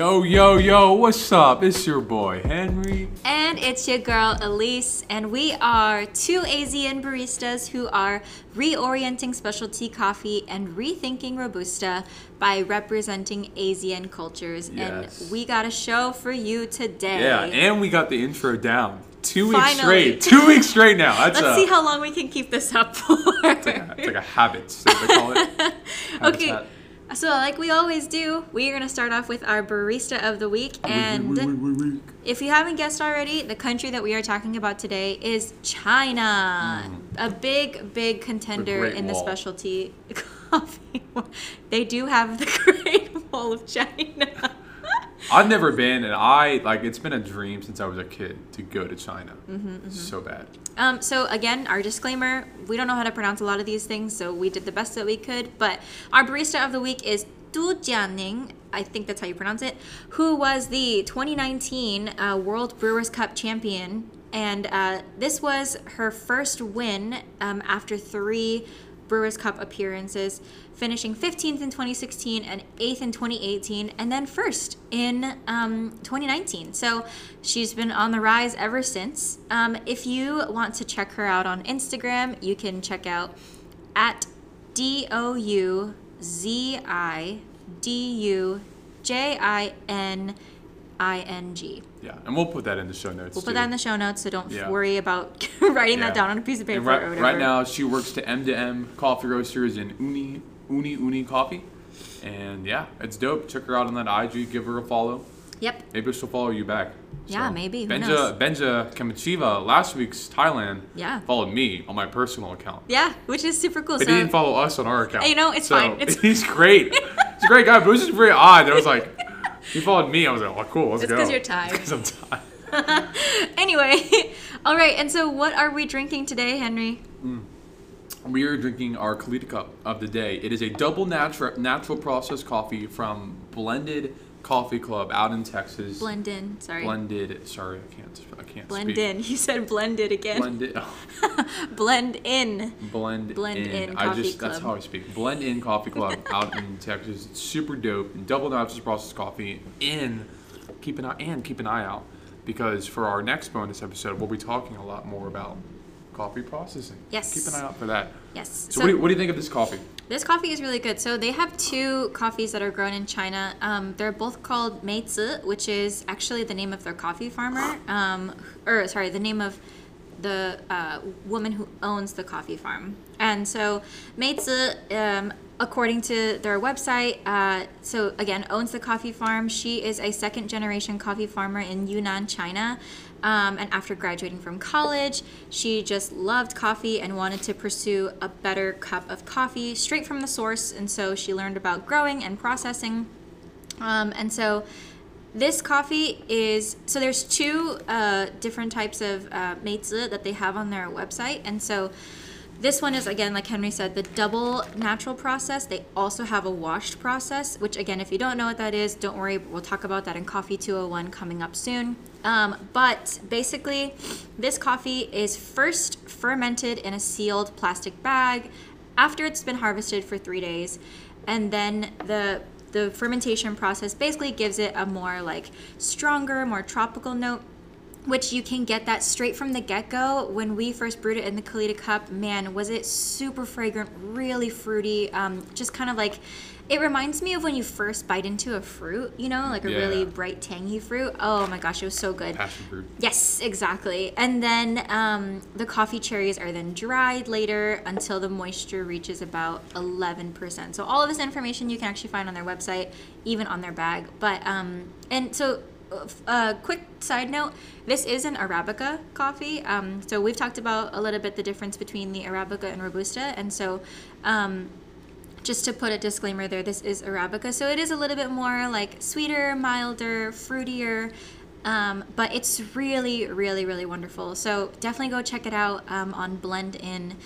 Yo, yo, yo, what's up? It's your boy, Henry. And it's your girl Elise, and we are two Asian baristas who are reorienting specialty coffee and rethinking Robusta by representing Asian cultures. Yes. And we got a show for you today. Yeah, and we got the intro down. Two weeks Finally. straight. Two weeks straight now. That's Let's a, see how long we can keep this up for. it's like a, it's like a habit, as they call it. okay. Habitat. So, like we always do, we are going to start off with our barista of the week. And if you haven't guessed already, the country that we are talking about today is China. A big, big contender Great in the Wall. specialty coffee. They do have the Great Wall of China. I've never been, and I like. It's been a dream since I was a kid to go to China. Mm-hmm, So bad. Um, so again, our disclaimer: we don't know how to pronounce a lot of these things, so we did the best that we could. But our barista of the week is Du Jianing. I think that's how you pronounce it. Who was the 2019 uh, World Brewers Cup champion, and uh, this was her first win um, after three Brewers Cup appearances, finishing 15th in 2016 and 8th in 2018, and then first in um, 2019. So she's been on the rise ever since. Um, if you want to check her out on Instagram, you can check out at D O U Z I D U J I N I N G. Yeah, and we'll put that in the show notes. We'll too. put that in the show notes, so don't Yeah. worry about writing Yeah. that down on a piece of paper right, or whatever. right now, she works to M to M Coffee Roasters in Uni Uni Uni Coffee, and yeah, it's dope. Check her out on that IG. Give her a follow. Yep. Maybe she'll follow you back. Yeah, maybe. Who Benja knows? Benja Kamachiva last week's Thailand Yeah. followed me on my personal account. Yeah, which is super cool. But so he didn't follow us on our account. You know, it's So, fine. It's- he's great. He's a great guy, but it was just very odd. It was like he followed me. I was like, oh, cool. Let's It's go. 'cause you're tired. 'Cause I'm tired. anyway, all right. And so, what are we drinking today, Henry? Mm. We are drinking our Kalita Cup of the day. It is a double natural natural process coffee from Blended Coffee Club out in Texas. Blend in. Sorry. Blended. Sorry, I can't. I can't Blend speak. in. You said blended again. Blended. Blend in. Blend, Blend in. in I just that's how I speak. Blend in Coffee Club out in Texas. It's super dope. Double natural processed coffee. In keep an eye and keep an eye out because for our next bonus episode, we'll be talking a lot more about coffee processing. Yes. Keep an eye out for that. Yes. So, what, do you, what do you think of this coffee? This coffee is really good. So they have two coffees that are grown in China. Um, they're both called Meizi, which is actually the name of their coffee farmer. Um, or sorry, the name of the uh, woman who owns the coffee farm. And so Meizi, um, according to their website, uh, so again owns the coffee farm. She is a second generation coffee farmer in Yunnan, China. Um, and after graduating from college, she just loved coffee and wanted to pursue a better cup of coffee straight from the source. And so she learned about growing and processing. Um, and so this coffee is so there's two uh, different types of uh, that they have on their website. And so this one is again, like Henry said, the double natural process. They also have a washed process, which again, if you don't know what that is, don't worry. We'll talk about that in Coffee 201 coming up soon. Um, but basically, this coffee is first fermented in a sealed plastic bag after it's been harvested for three days, and then the the fermentation process basically gives it a more like stronger, more tropical note which you can get that straight from the get-go when we first brewed it in the kalita cup man was it super fragrant really fruity um, just kind of like it reminds me of when you first bite into a fruit you know like a really bright tangy fruit oh my gosh it was so good Passion fruit. Yes, exactly. And then um, the coffee cherries are then dried later until the moisture reaches about 11%. So all of this information you can actually find on their website, even on their bag. But um, and so. Uh, quick side note: This is an Arabica coffee. Um, so we've talked about a little bit the difference between the Arabica and Robusta, and so um, just to put a disclaimer there, this is Arabica, so it is a little bit more like sweeter, milder, fruitier, um, but it's really, really, really wonderful. So definitely go check it out um, on Blend In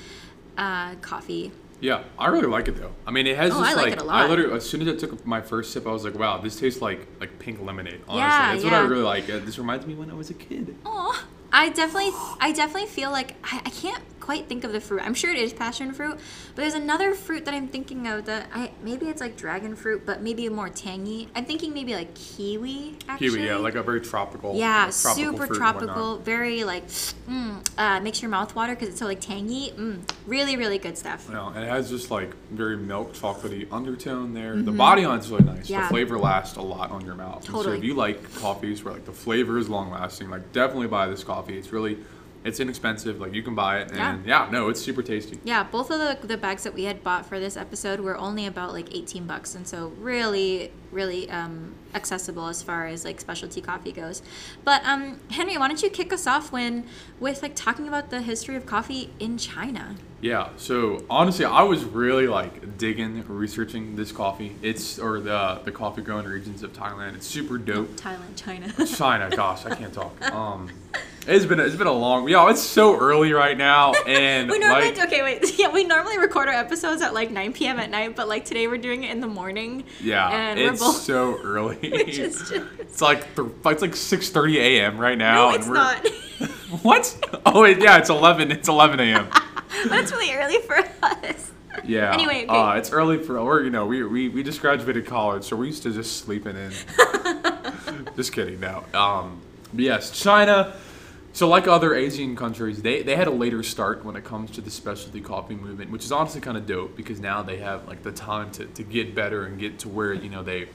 uh, Coffee. Yeah, I really like it though. I mean, it has Oh, this I like like it a I lot. literally as soon as I took my first sip, I was like, wow, this tastes like like pink lemonade. Honestly, Yeah, that's what I really like. Uh, this reminds me when I was a kid. Oh, I definitely, I definitely feel like I, I can't quite think of the fruit. I'm sure it is passion fruit, but there's another fruit that I'm thinking of that I maybe it's like dragon fruit, but maybe more tangy. I'm thinking maybe like kiwi. Actually. Kiwi, yeah, like a very tropical. Yeah, tropical super tropical, very like, mm, uh, makes your mouth water because it's so like tangy. Mm, really, really good stuff. Yeah, and it has just like very milk chocolatey undertone there. The body on it's really nice. Mm-hmm. Yeah. The flavor lasts a lot on your mouth. And so if you like coffees where like the flavor is long lasting, like definitely buy this coffee. It's really, it's inexpensive. Like you can buy it, and yeah, no, it's super tasty. Yeah, both of the, the bags that we had bought for this episode were only about like 18 bucks. And so really, really um, accessible as far as like specialty coffee goes. But um, Henry, why don't you kick us off when with like talking about the history of coffee in China? Yeah. So honestly, I was really like digging, researching this coffee. It's or the the coffee growing regions of Thailand. It's super dope. Thailand, China. China, gosh, I can't talk. Um, it's been it's been a long. Yeah, it's so early right now, and we normally like, okay wait yeah we normally record our episodes at like 9 p.m. at night but like today we're doing it in the morning yeah, and it's we're both so early. Which is just it's like th- it's like six thirty a.m. right now. no it's not What? Oh wait, yeah, it's eleven. It's eleven a.m. but it's really early for us Yeah. Anyway, okay. uh, it's early for or you know we, we we just graduated college, so we're used to just sleeping in. just kidding. No. Um. Yes, China. So like other Asian countries, they, they had a later start when it comes to the specialty coffee movement, which is honestly kind of dope because now they have like the time to, to get better and get to where you know they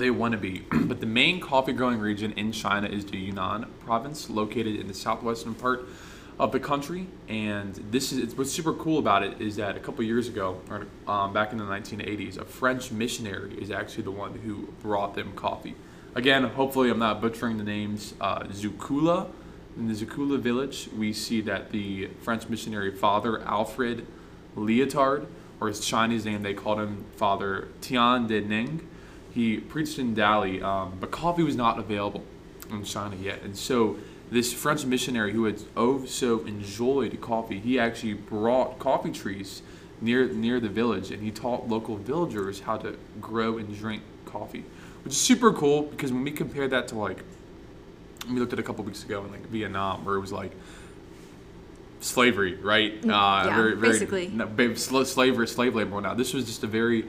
they want to be. but the main coffee growing region in China is the Yunnan province, located in the southwestern part of the country. And this is what's super cool about it is that a couple years ago, or um, back in the 1980s, a French missionary is actually the one who brought them coffee. Again, hopefully I'm not butchering the names. Uh, Zukula, in the Zukula village, we see that the French missionary father Alfred Leotard, or his Chinese name, they called him Father Tian de Ning. He preached in Dali, um, but coffee was not available in China yet. And so this French missionary who had oh so enjoyed coffee, he actually brought coffee trees near near the village, and he taught local villagers how to grow and drink coffee, which is super cool because when we compare that to like we looked at a couple weeks ago in like Vietnam, where it was like slavery, right? Uh, Mm, yeah, very, very, basically. no, slavery, slave labor. Now, this was just a very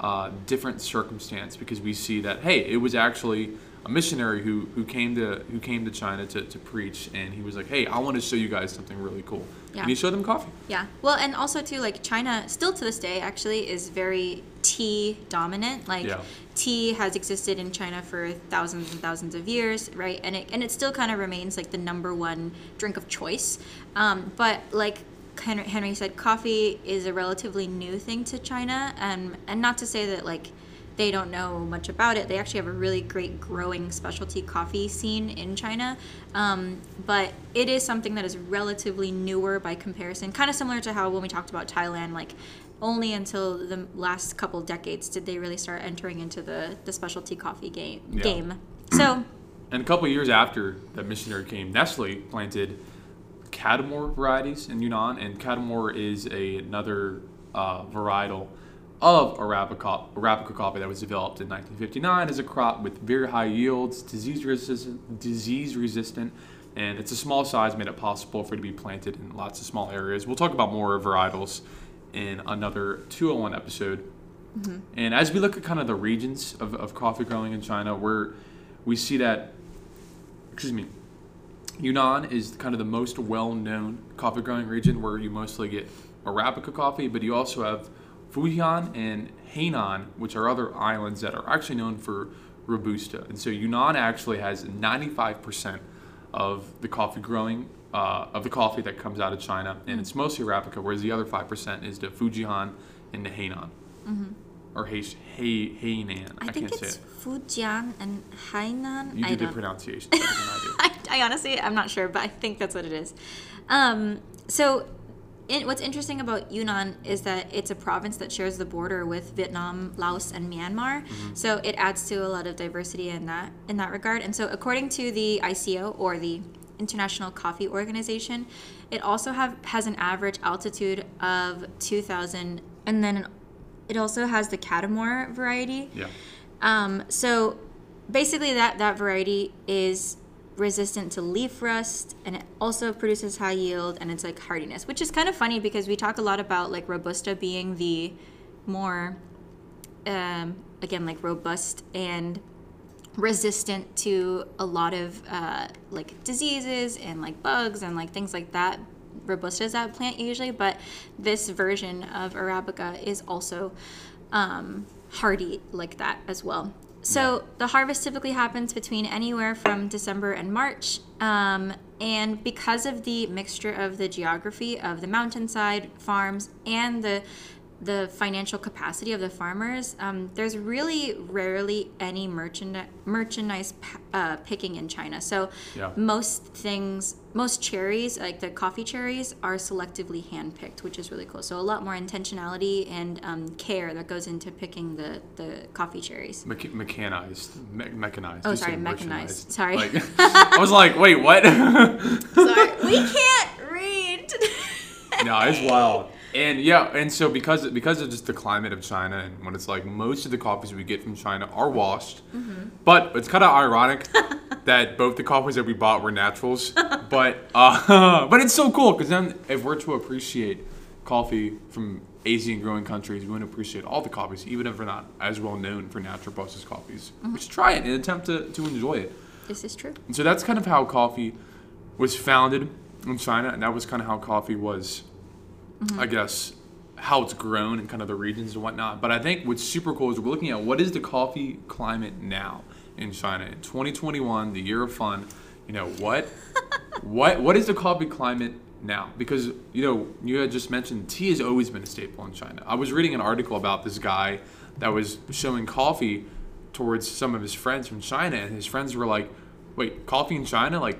uh, different circumstance because we see that hey, it was actually a missionary who, who came to who came to China to, to preach, and he was like, hey, I want to show you guys something really cool, Yeah. and he showed them coffee. Yeah. Well, and also too, like China, still to this day, actually, is very tea dominant. Like Yeah. tea has existed in China for thousands and thousands of years, right? And it and it still kind of remains like the number one drink of choice. Um, but like Henry, Henry said, coffee is a relatively new thing to China, and and not to say that like they don't know much about it. They actually have a really great growing specialty coffee scene in China. Um, but it is something that is relatively newer by comparison, kind of similar to how when we talked about Thailand, like only until the last couple decades did they really start entering into the, the specialty coffee game. Yeah. game. So, And a couple years after that missionary came, Nestle planted Catimor varieties in Yunnan, and Catimor is a, another uh, varietal of Arabica, Arabica coffee that was developed in 1959 as a crop with very high yields, disease resistant, disease resistant, and it's a small size, made it possible for it to be planted in lots of small areas. We'll talk about more varietals in another 201 episode. And as we look at kind of the regions of, of coffee growing in China, we're, we see that, excuse me, Yunnan is kind of the most well-known coffee growing region where you mostly get Arabica coffee, but you also have Fujian and Hainan, which are other islands that are actually known for Robusta. And so Yunnan actually has 95% of the coffee growing, uh, of the coffee that comes out of China, and it's mostly Arabica, whereas the other 5% is the Fujian and the Hainan. Or Hei, Hei, Hainan. I, I, think can't it's say it. Fujian and Hainan. You I do the don't- pronunciation better than I do. I, I honestly, I'm not sure, but I think that's what it is. Um, so, in, what's interesting about Yunnan is that it's a province that shares the border with Vietnam, Laos, and Myanmar. So it adds to a lot of diversity in that in that regard. And so, according to the ICO or the International Coffee Organization, it also have has an average altitude of 2,000, and then it also has the Catimor variety. Yeah. Um, so basically, that that variety is resistant to leaf rust and it also produces high yield and it's like hardiness which is kind of funny because we talk a lot about like robusta being the more um, again like robust and resistant to a lot of uh, like diseases and like bugs and like things like that robusta is that plant usually but this version of arabica is also um, hardy like that as well so the harvest typically happens between anywhere from December and March. Um, and because of the mixture of the geography of the mountainside farms and the the financial capacity of the farmers, um, there's really rarely any merchandi- merchandise uh, picking in China. So Yeah. most things, most cherries, like the coffee cherries, are selectively handpicked, which is really cool. So a lot more intentionality and um, care that goes into picking the, the coffee cherries. Mecha- mechanized, me- mechanized. Oh, You sorry, mechanized. Sorry. Like, I was like, wait, what? Sorry, we can't read. no, it's wild. And yeah, and so because because of just the climate of China and what it's like, most of the coffees we get from China are washed. Mm-hmm. But it's kind of ironic that both the coffees that we bought were naturals. but uh, but it's so cool because then if we're to appreciate coffee from Asian growing countries, we want to appreciate all the coffees, even if we're not as well known for natural processed coffees. Mm-hmm. We should try it and attempt to, to enjoy it. This is true. And so that's kind of how coffee was founded in China, and that was kind of how coffee was, I guess, how it's grown and kind of the regions and whatnot. But I think what's super cool is we're looking at what is the coffee climate now in China in 2021, the year of fun. You know what, what what is the coffee climate now? Because you know you had just mentioned tea has always been a staple in China. I was reading an article about this guy that was showing coffee towards some of his friends from China, and his friends were like, "Wait, coffee in China? Like,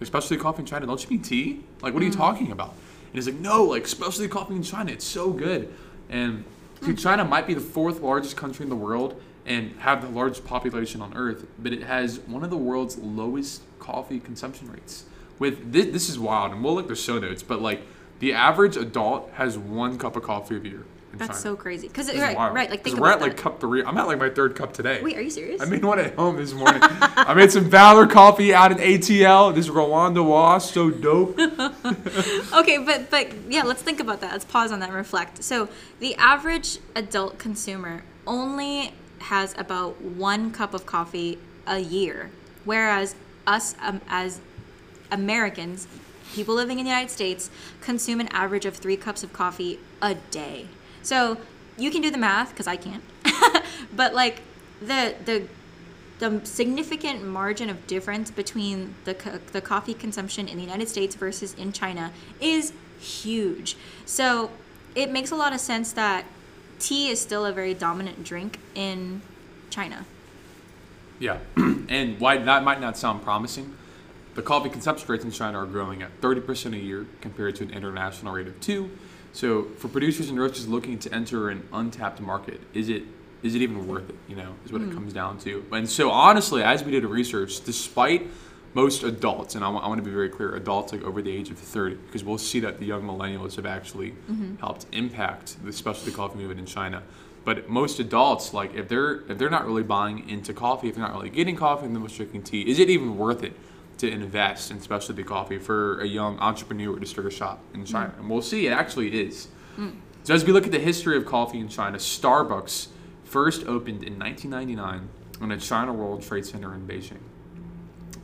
especially coffee in China? Don't you mean tea? Like, what are you mm. talking about?" And he's like, "No, like, especially coffee in China. It's so good." And Hmm. dude, China might be the fourth largest country in the world and have the largest population on Earth, but it has one of the world's lowest coffee consumption rates. With this, this is wild, and we'll look at the show notes, but like the average adult has one cup of coffee a year That's so crazy. Because right, wild. right, like think we're about at like cup three. I'm at like my third cup today. Wait, are you serious? I made one at home this morning. I made some Valor coffee out in ATL. This Rwanda Wash, so dope. okay, but but yeah, let's think about that. Let's pause on that and reflect. So the average adult consumer only has about one cup of coffee a year, whereas us um, as Americans, people living in the United States, consume an average of three cups of coffee a day. So you can do the math because I can't, but like the the the significant margin of difference between the, co- the coffee consumption in the United States versus in China is huge. So it makes a lot of sense that tea is still a very dominant drink in China. Yeah, and why that might not sound promising, the coffee consumption rates in China are growing at 30% a year compared to an international rate of two. So for producers and roasters looking to enter an untapped market, is it is it even worth it? You know, is what it hmm. comes down to. And so honestly, as we did research, despite most adults, and I want, to be very clear, adults like over the age of 30, because we'll see that the young millennials have actually mm-hmm. helped impact the specialty coffee movement in China. But most adults, like if they're if they're not really buying into coffee, if they're not really getting coffee, and they're just drinking tea, is it even worth it to invest in specialty coffee for a young entrepreneur to start a shop in China? And we'll see, it actually is. So as we look at the history of coffee in China, Starbucks first opened in 1999 in the China World Trade Center in Beijing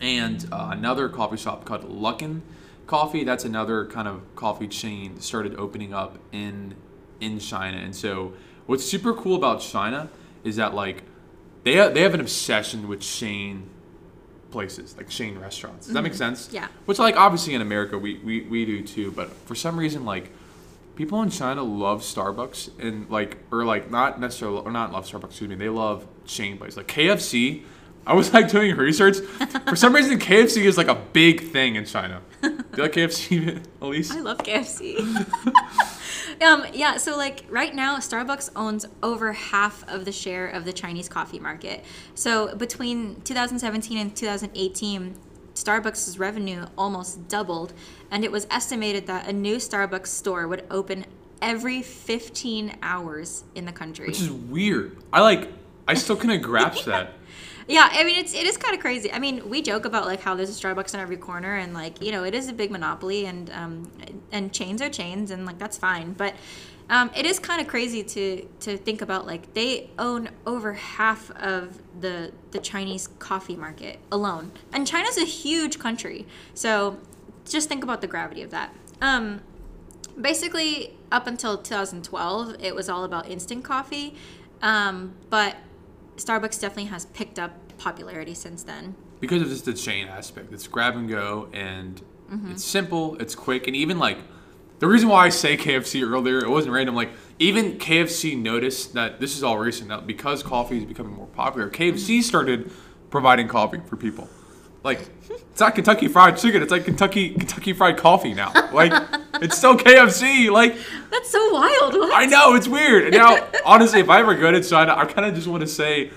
and uh, another coffee shop called Luckin Coffee. That's another kind of coffee chain started opening up in in China. And so, what's super cool about China is that like they have, they have an obsession with chain places, like chain restaurants. Does that make mm-hmm. sense? Yeah. Which like obviously in America we, we we do too, but for some reason like people in China love Starbucks and like or like not necessarily or not love Starbucks, excuse me, they love chain places. Like KFC, I was like doing research. For some reason KFC is like a big thing in China. Do you like KFC, Elise? I love KFC. um, yeah, so like right now, Starbucks owns over half of the share of the Chinese coffee market. So between 2017 and 2018, Starbucks' revenue almost doubled, and it was estimated that a new Starbucks store would open every 15 hours in the country. Which is weird. I like I still couldn't grasp that. Yeah, I mean it's it is kind of crazy. I mean, we joke about like how there's a Starbucks in every corner, and like you know it is a big monopoly, and um, and chains are chains, and like that's fine. But um, it is kind of crazy to to think about like they own over half of the the Chinese coffee market alone, and China's a huge country. So just think about the gravity of that. Um, basically, up until 2012, it was all about instant coffee, um, but Starbucks definitely has picked up popularity since then. because of just the chain aspect. It's grab and go, and Mm-hmm. it's simple, it's quick, and even like the reason why I say KFC earlier, it wasn't random. Like even KFC noticed that this is all recent now because coffee is becoming more popular. Mm-hmm. KFC started providing coffee for people. Like it's not Kentucky Fried Chicken, it's like Kentucky Kentucky Fried Coffee now. Like it's still KFC. Like That's so wild. What? I know it's weird. And now, honestly, if I ever go to China, I kind of just want to say,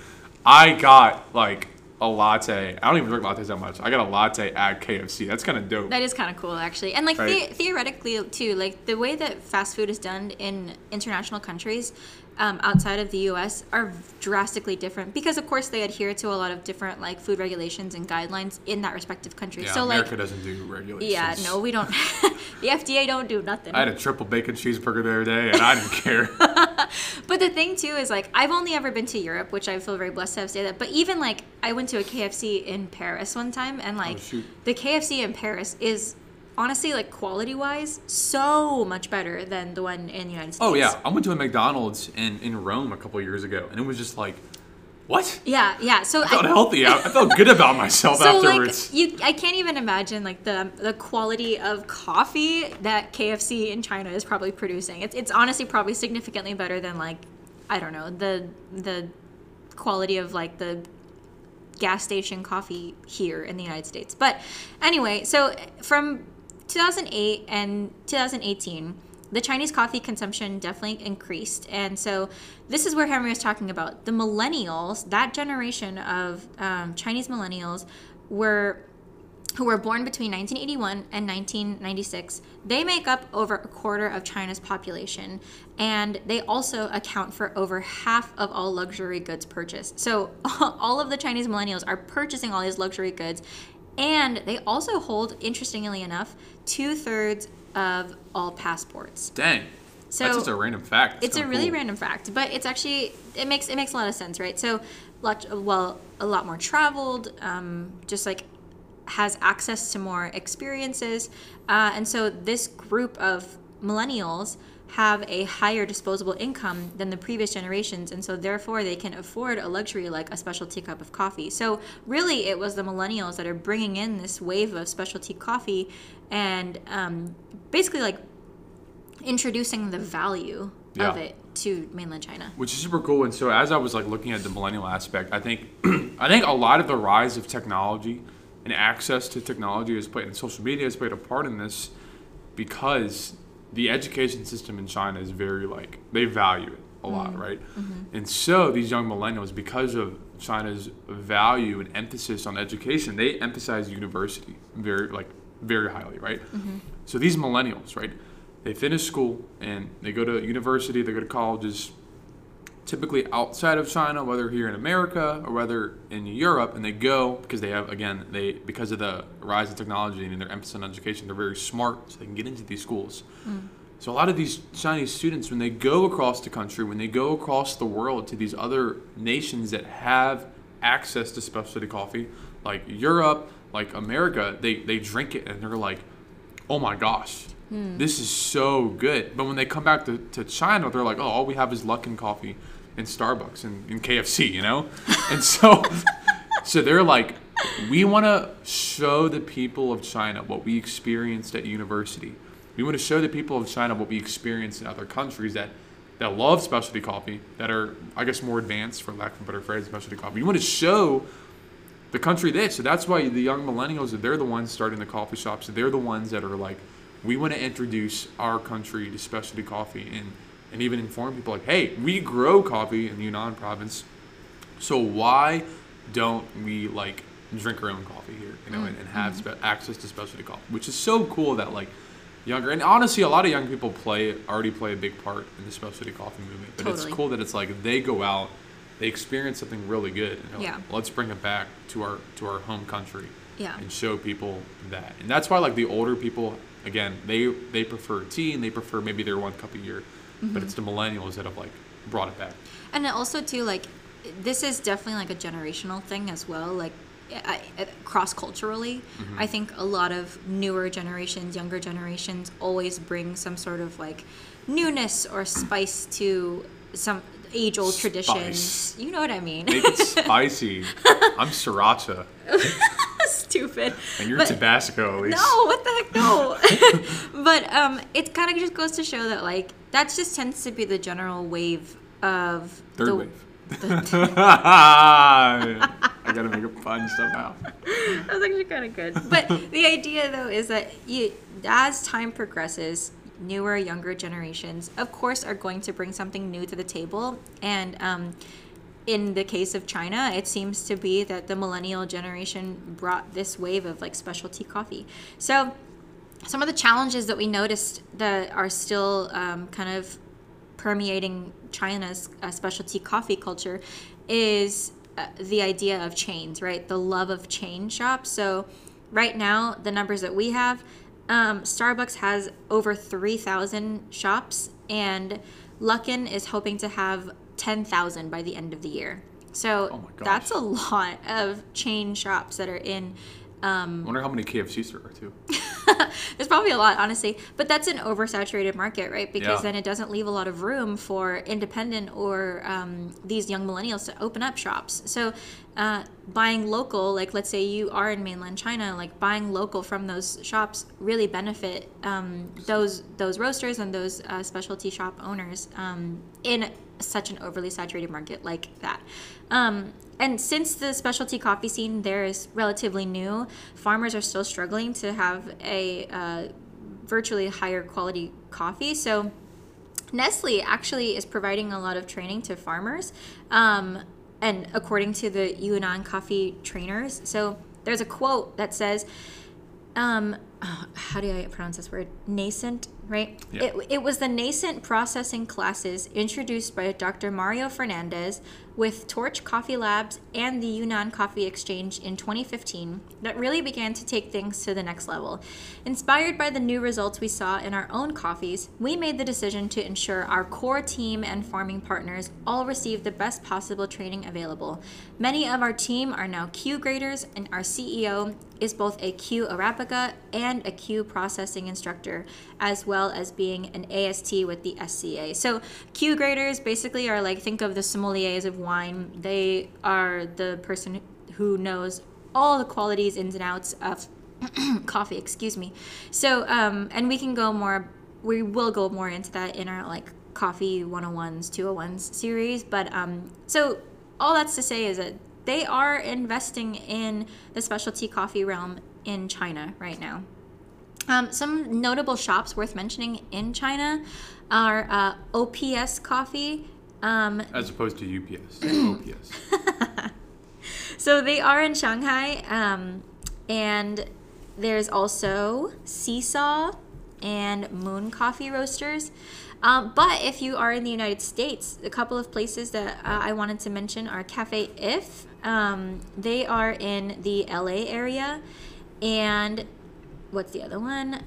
I got like a latte. I don't even drink lattes that much. I got a latte at KFC. That's kind of dope. That is kind of cool, actually. And like Right. the- theoretically, too, like the way that fast food is done in international countries um, outside of the U.S. are drastically different because, of course, they adhere to a lot of different like food regulations and guidelines in that respective country. yeah, so America like, doesn't do regulations. yeah, no, we don't. the FDA don't do nothing. I had a triple bacon cheeseburger the other day, and I didn't care. But the thing too is like I've only ever been to Europe, which I feel very blessed to have stayed at. But even like I went to a KFC in Paris one time, and like Oh, the KFC in Paris is honestly like quality wise so much better than the one in the United oh, States. oh yeah, I went to a McDonald's in in Rome a couple years ago, and it was just like, what? yeah, yeah. So I felt healthy. I, I felt good about myself so afterwards. like you i can't even imagine like the the quality of coffee that kfc in china is probably producing it's, it's honestly probably significantly better than like i don't know the the quality of like the gas station coffee here in the united states but anyway so from 2008 and 2018 the Chinese coffee consumption definitely increased. And so this is where Henry was talking about. The millennials, that generation of um, Chinese millennials were who were born between 1981 and 1996 they make up over a quarter of china's population. And they also account for over half of all luxury goods purchased. So all of the chinese millennials are purchasing all these luxury goods and they also hold interestingly enough two-thirds of all passports Dang. So- That's just a random fact. That's it's a really cool. random fact, but it's actually it makes it makes a lot of sense, right? So, lot well, a lot more traveled, um, just like has access to more experiences, uh, and so this group of millennials have a higher disposable income than the previous generations, and so therefore they can afford a luxury like a specialty cup of coffee. So really, it was the millennials that are bringing in this wave of specialty coffee, and um, basically like introducing the value Yeah. of it to mainland China. which is super cool. And so as I was like looking at the millennial aspect, I think I think a lot of the rise of technology and access to technology has played and social media has played a part in this because the education system in China is very like they value it a lot, mm-hmm. right? Mm-hmm. And so these young millennials, because of China's value and emphasis on education, they emphasize university very like very highly, right? Mm-hmm. So these millennials, right? They finish school and they go to university, they go to colleges, typically outside of China, whether here in America or whether in Europe, and they go because they have again they because of the rise in technology and their emphasis on education, they're very smart, so they can get into these schools. Mm. So a lot of these Chinese students, when they go across the country, when they go across the world to these other nations that have access to specialty coffee, like Europe, like America, they they drink it and they're like, oh my gosh, hmm. this is so good. But when they come back to, to China, they're like, oh, all we have is Luckin Coffee and Starbucks and, and KFC, you know? and so, so they're like, we want to show the people of China what we experienced at university. We want to show the people of China what we experienced in other countries that, that love specialty coffee, that are, I guess, more advanced, for lack of a better phrase, specialty coffee. We want to show the country this. So that's why the young millennials, they're the ones starting the coffee shops. They're the ones that are like, we want to introduce our country to specialty coffee and, and even inform people like, hey, we grow coffee in the Yunnan province. So why don't we like drink our own coffee here, you know, and, and have mm-hmm. spe- access to specialty coffee, which is so cool that like younger and honestly, a lot of young people play already play a big part in the specialty coffee movement. But Totally. it's cool that it's like they go out they experience something really good. And they're like, Yeah. let's bring it back to our to our home country. Yeah. And show people that, and that's why like the older people, again, they they prefer tea and they prefer maybe their one cup a year, Mm-hmm. but it's the millennials that have like brought it back. And also too like this is definitely like a generational thing as well. Like cross culturally, I think a lot of newer generations, younger generations, always bring some sort of like newness or spice to some age old traditions. You know what I mean? Make it spicy. I'm sriracha, Stupid. and you're But- Tabasco at least. No, what the heck, no. but um, it kind of just goes to show that like that just tends to be the general wave of Third the, wave. I gotta make a pun somehow. That was actually kind of good. But the idea, though, is that you, as time progresses, newer, younger generations, of course, are going to bring something new to the table. And um, in the case of China, it seems to be that the millennial generation brought this wave of like specialty coffee. So, some of the challenges that we noticed that are still um, kind of permeating China's uh, specialty coffee culture is uh, the idea of chains, right? The love of chain shops. So, right now, the numbers that we have, um, Starbucks has over 3,000 shops, and Luckin is hoping to have 10,000 by the end of the year. So, Oh that's a lot of chain shops that are in I wonder how many KFCs there are too. there's probably a lot, honestly, but that's an oversaturated market, right? Because Yeah. then it doesn't leave a lot of room for independent or um, these young millennials to open up shops. So, uh, buying local, like let's say you are in mainland China, like buying local from those shops really benefit um, those those roasters and those uh, specialty shop owners um, in such an overly saturated market like that. Um, and since the specialty coffee scene there is relatively new, farmers are still struggling to have a uh, virtually higher quality coffee. So Nestle actually is providing a lot of training to farmers, um, and according to the Yunnan coffee trainers. So there's a quote that says, um, how do I pronounce this word? Nascent, right? Yeah. It, it was the nascent processing classes introduced by Dr. Mario Fernandez with Torch Coffee Labs and the Yunnan Coffee Exchange in 2015 that really began to take things to the next level. Inspired by the new results we saw in our own coffees, we made the decision to ensure our core team and farming partners all receive the best possible training available. Many of our team are now Q graders, and our CEO is both a Q Arabica and a Q processing instructor, as well as being an AST with the SCA. So, Q graders basically are like think of the sommeliers of wine. They are the person who knows all the qualities, ins and outs of coffee. Excuse me. So, um, and we can go more. We will go more into that in our like coffee 101s, 201s series. But um, so all that's to say is that they are investing in the specialty coffee realm in China right now. Um, some notable shops worth mentioning in China are uh, OPS Coffee. Um, As opposed to UPS, OPS. so they are in Shanghai, um, and there's also Seesaw and Moon Coffee Roasters. Um, but if you are in the United States, a couple of places that uh, I wanted to mention are Cafe If. Um, they are in the LA area, and what's the other one?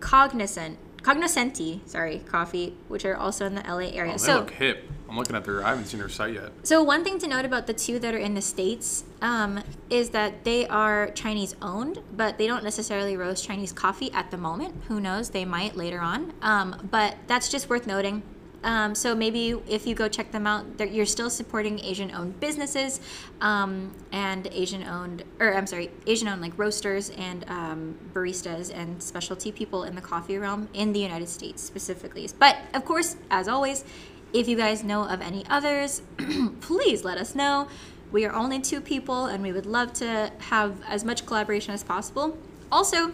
Cognizant, Cognoscenti, sorry, coffee, which are also in the LA area. Oh, they so look hip. I'm looking at their. I haven't seen their site yet. so one thing to note about the two that are in the states um, is that they are Chinese owned, but they don't necessarily roast Chinese coffee at the moment. Who knows? They might later on. Um, but that's just worth noting. Um, so maybe if you go check them out, you're still supporting Asian-owned businesses um, and Asian-owned, or I'm sorry, Asian-owned like roasters and um, baristas and specialty people in the coffee realm in the United States specifically. But of course, as always, if you guys know of any others, please let us know. We are only two people and we would love to have as much collaboration as possible. Also,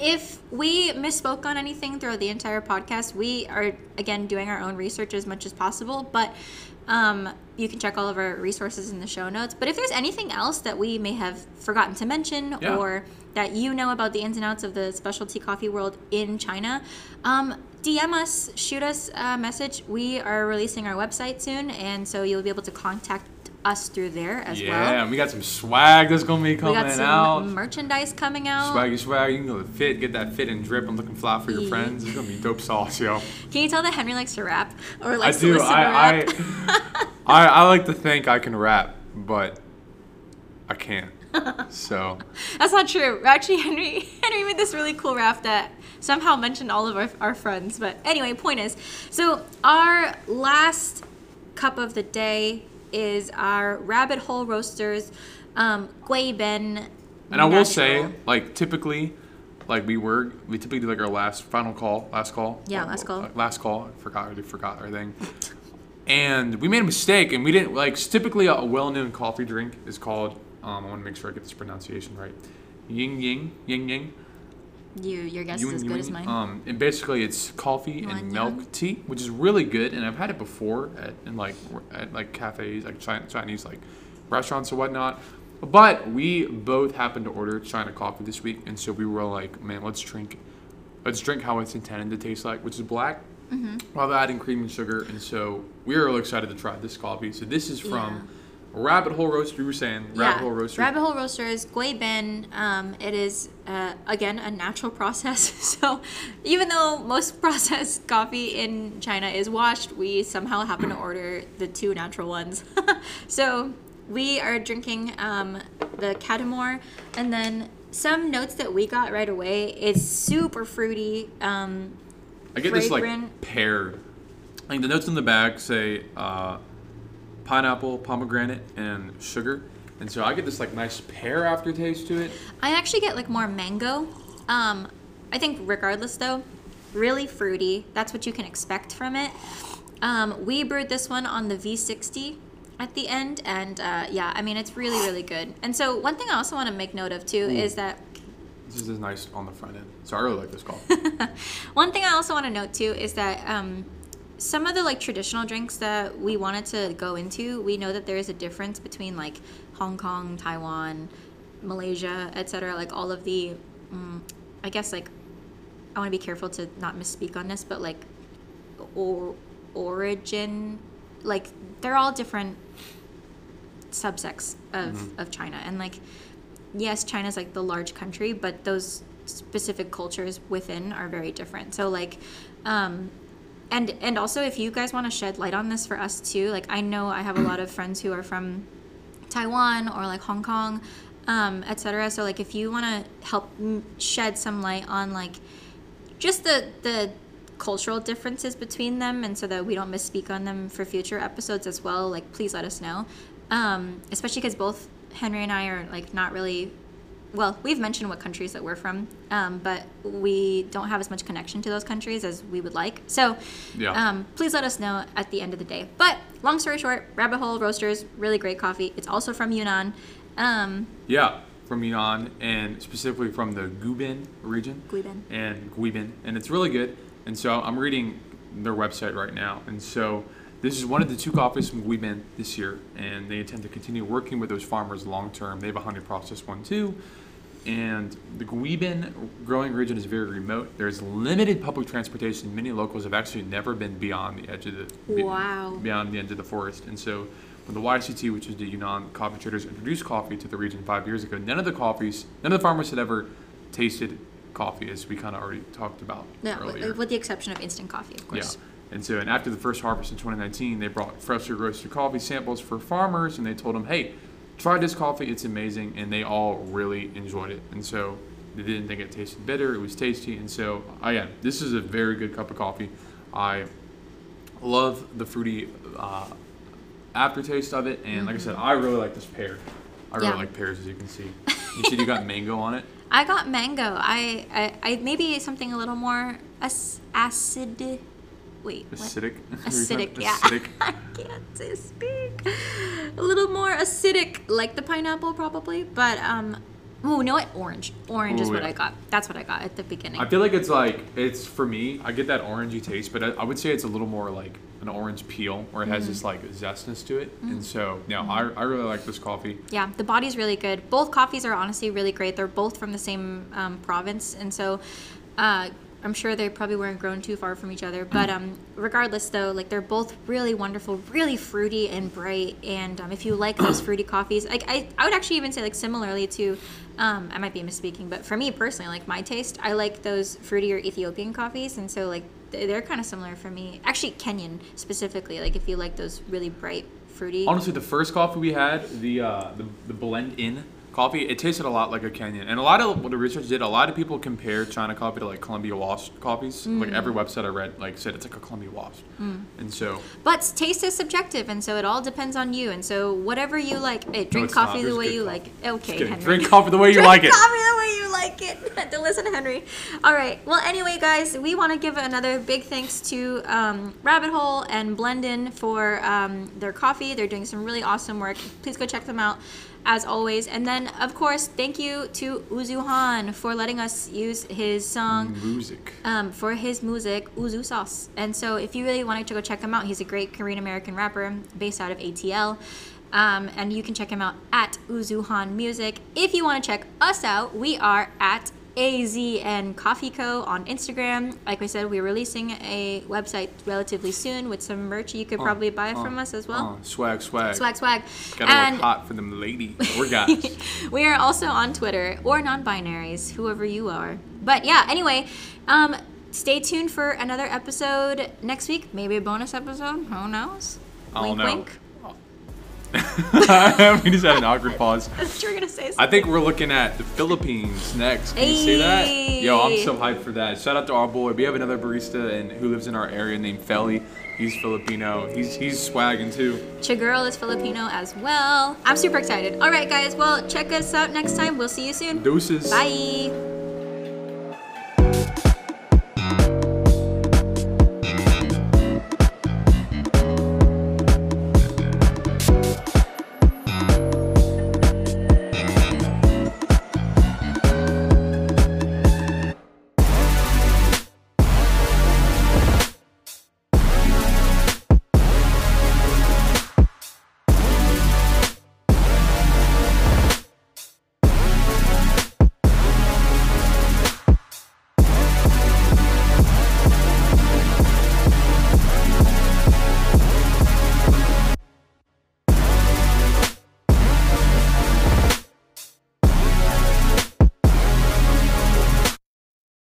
if we misspoke on anything throughout the entire podcast, we are again doing our own research as much as possible, but um, you can check all of our resources in the show notes. But if there's anything else that we may have forgotten to mention Yeah. or that you know about the ins and outs of the specialty coffee world in China, um, DM us, shoot us a message. We are releasing our website soon, and so you'll be able to contact us through there as yeah, well. and we got some swag that's gonna be coming out. We got some out. merchandise coming out. Swaggy swag, you can go to fit, get that fit and drip. I'm looking fly for your Yeah. friends. It's gonna be dope sauce, yo. Can you tell that Henry likes to rap or I likes to do. listen to I, rap? I, I I like to think I can rap, but I can't. So That's not true. Actually, Henry Henry made this really cool rap that somehow mentioned all of our, our friends. But anyway, point is, so our last cup of the day is our Rabbit Hole Roasters um, Gui Ben. And I will say, like typically, like we were, we typically do like our last final call, last call. Yeah, last call. Last call. I forgot. I already forgot our thing. and we made a mistake, and we didn't like. Typically, a well-known coffee drink is called. Um, I want to make sure I get this pronunciation right. Ying Ying Ying Ying. You your guess is as good as mine. Um, and basically, it's coffee and milk tea, which is really good. And I've had it before at in like at like cafes, like Chi- Chinese like restaurants or whatnot. But we both happened to order China coffee this week, and so we were like, man, let's drink, let's drink how it's intended to taste like, which is black, Mm-hmm. while adding cream and sugar. And so we are really excited to try this coffee. So this is from Rabbit Hole Roaster. You were saying Rabbit Hole Roaster. Rabbit Hole Roasters, Gui Ben. Um, it is uh, again a natural process. so even though most processed coffee in China is washed, we somehow happen to order the two natural ones. so we are drinking um, the Catimor, and then some notes that we got right away is super fruity. Um, I get this like fragrant. pear. Like the notes in the bag say uh, pineapple, pomegranate, and sugar, and so I get this like nice pear aftertaste to it. I actually get like more mango. Um, I think regardless though, really fruity. That's what you can expect from it. Um, we brewed this one on the V60 at the end, and uh, yeah, I mean it's really really good. And so one thing I also want to make note of too is that This is nice on the front end. So I really like this coffee. one thing I also want to note too is that um, some of the like traditional drinks that we wanted to go into, we know that there is a difference between like Hong Kong, Taiwan, Malaysia, etc. Like all of the, mm, I guess like I want to be careful to not misspeak on this, but like or origin, like they're all different subsects of, of China, and like yes, China's like the large country, but those specific cultures within are very different. So like, um, and and also if you guys want to shed light on this for us too, like I know I have a lot of friends who are from Taiwan or like Hong Kong, um, etc. So like if you want to help shed some light on like just the the cultural differences between them and so that we don't misspeak on them for future episodes as well like please let us know um, especially because both henry and i are like not really well we've mentioned what countries that we're from um, but we don't have as much connection to those countries as we would like so Yeah. um, please let us know at the end of the day but long story short rabbit hole roasters really great coffee it's also from yunnan um, yeah, from Yunnan and specifically from the Guibin region. Guibin. And Guibin, and it's really good. And so I'm reading their website right now, and so this is one of the two coffees from Guibin this year, and they intend to continue working with those farmers long term. They have a honey process one too. And the Guibin growing region is very remote. There's limited public transportation. Many locals have actually never been beyond the edge of the Wow. beyond the edge of the forest. And so, when the YCT, which is the Yunnan Coffee Traders, introduced coffee to the region five years ago, none of the coffees, none of the farmers had ever tasted coffee, as we kind of already talked about earlier. with, the exception of instant coffee of Yeah. And so, and after the first harvest in 2019, they brought freshly roasted coffee samples for farmers, and they told them, "Hey, try this coffee; it's amazing." And they all really enjoyed it. And so, they didn't think it tasted bitter; it was tasty. And so, again, this is a very good cup of coffee. I love the fruity uh, aftertaste of it, and like I said, I really like this pear. I really Mm-hmm. Yeah. like pears, as you can see. You said you got mango on it. I got mango. I, I, I maybe something a little more acid. Wait, what? Acidic. Acidic, yeah. Acidic. I can't speak. A little more acidic, like the pineapple, probably. But um, oh, no, what? Orange. Orange is what yeah. I got. That's what I got at the beginning. I feel like it's like it's for me. I get that orangey taste, but I, I would say it's a little more like an orange peel, where it has Mm-hmm. this like zestness to it. And so, yeah, I, I really like this coffee. yeah, the body's really good. Both coffees are honestly really great. They're both from the same um, province, and so uh, I'm sure they probably weren't grown too far from each other. But um, regardless, though, like they're both really wonderful, really fruity and bright. And um, if you like those fruity coffees, like I, I would actually even say like similarly to, um, I might be misspeaking, but for me personally, like my taste, I like those fruitier Ethiopian coffees, and so like they're kind of similar for me. Actually, Kenyan specifically, like if you like those really bright fruity. Honestly, the first coffee we had, the uh, the, the blend in coffee, it tasted a lot like a Kenyan. And a lot of what the research did, a lot of people compare China coffee to like Colombia washed coffees. Like every website I read, like said it's like a Colombia washed. And so But taste is subjective, and so it all depends on you. And so whatever you like, hey, drink it's coffee the way you coffee. like. Okay. Henry. drink coffee the way you like it. coffee the way you like it. Don't listen to Henry. All right. Well, anyway, guys, we want to give another big thanks to um, Rabbit Hole and Blendin for um, their coffee. They're doing some really awesome work. Please go check them out. As always, and then of course, thank you to Uzu Han for letting us use his song Music. um, for his music, Uzu Sauce. And so, if you really wanted to go check him out, he's a great Korean American rapper based out of ATL. Um, and you can check him out at Uzu Han Music. If you want to check us out, we are at AZN Coffee Co. on Instagram. Like I said, we're releasing a website relatively soon with some merch you could probably buy from us as well. Uh, swag, swag. Swag, swag. Gotta and look hot for them ladies or guys. we are also on Twitter or non-binaries, whoever you are. But yeah, anyway, um, stay tuned for another episode next week. Maybe a bonus episode. Who knows? Wink, know. wink. we just had an awkward pause. I thought you were gonna say I think we're looking at the Philippines next. Can you see that? Yo, I'm so hyped for that. Shout out to our boy. We have another barista and who lives in our area named Feli. He's Filipino. He's he's swagging too. Chigirl is Filipino as well. I'm super excited. All right, guys. Well, check us out next time. We'll see you soon. Deuces. Bye.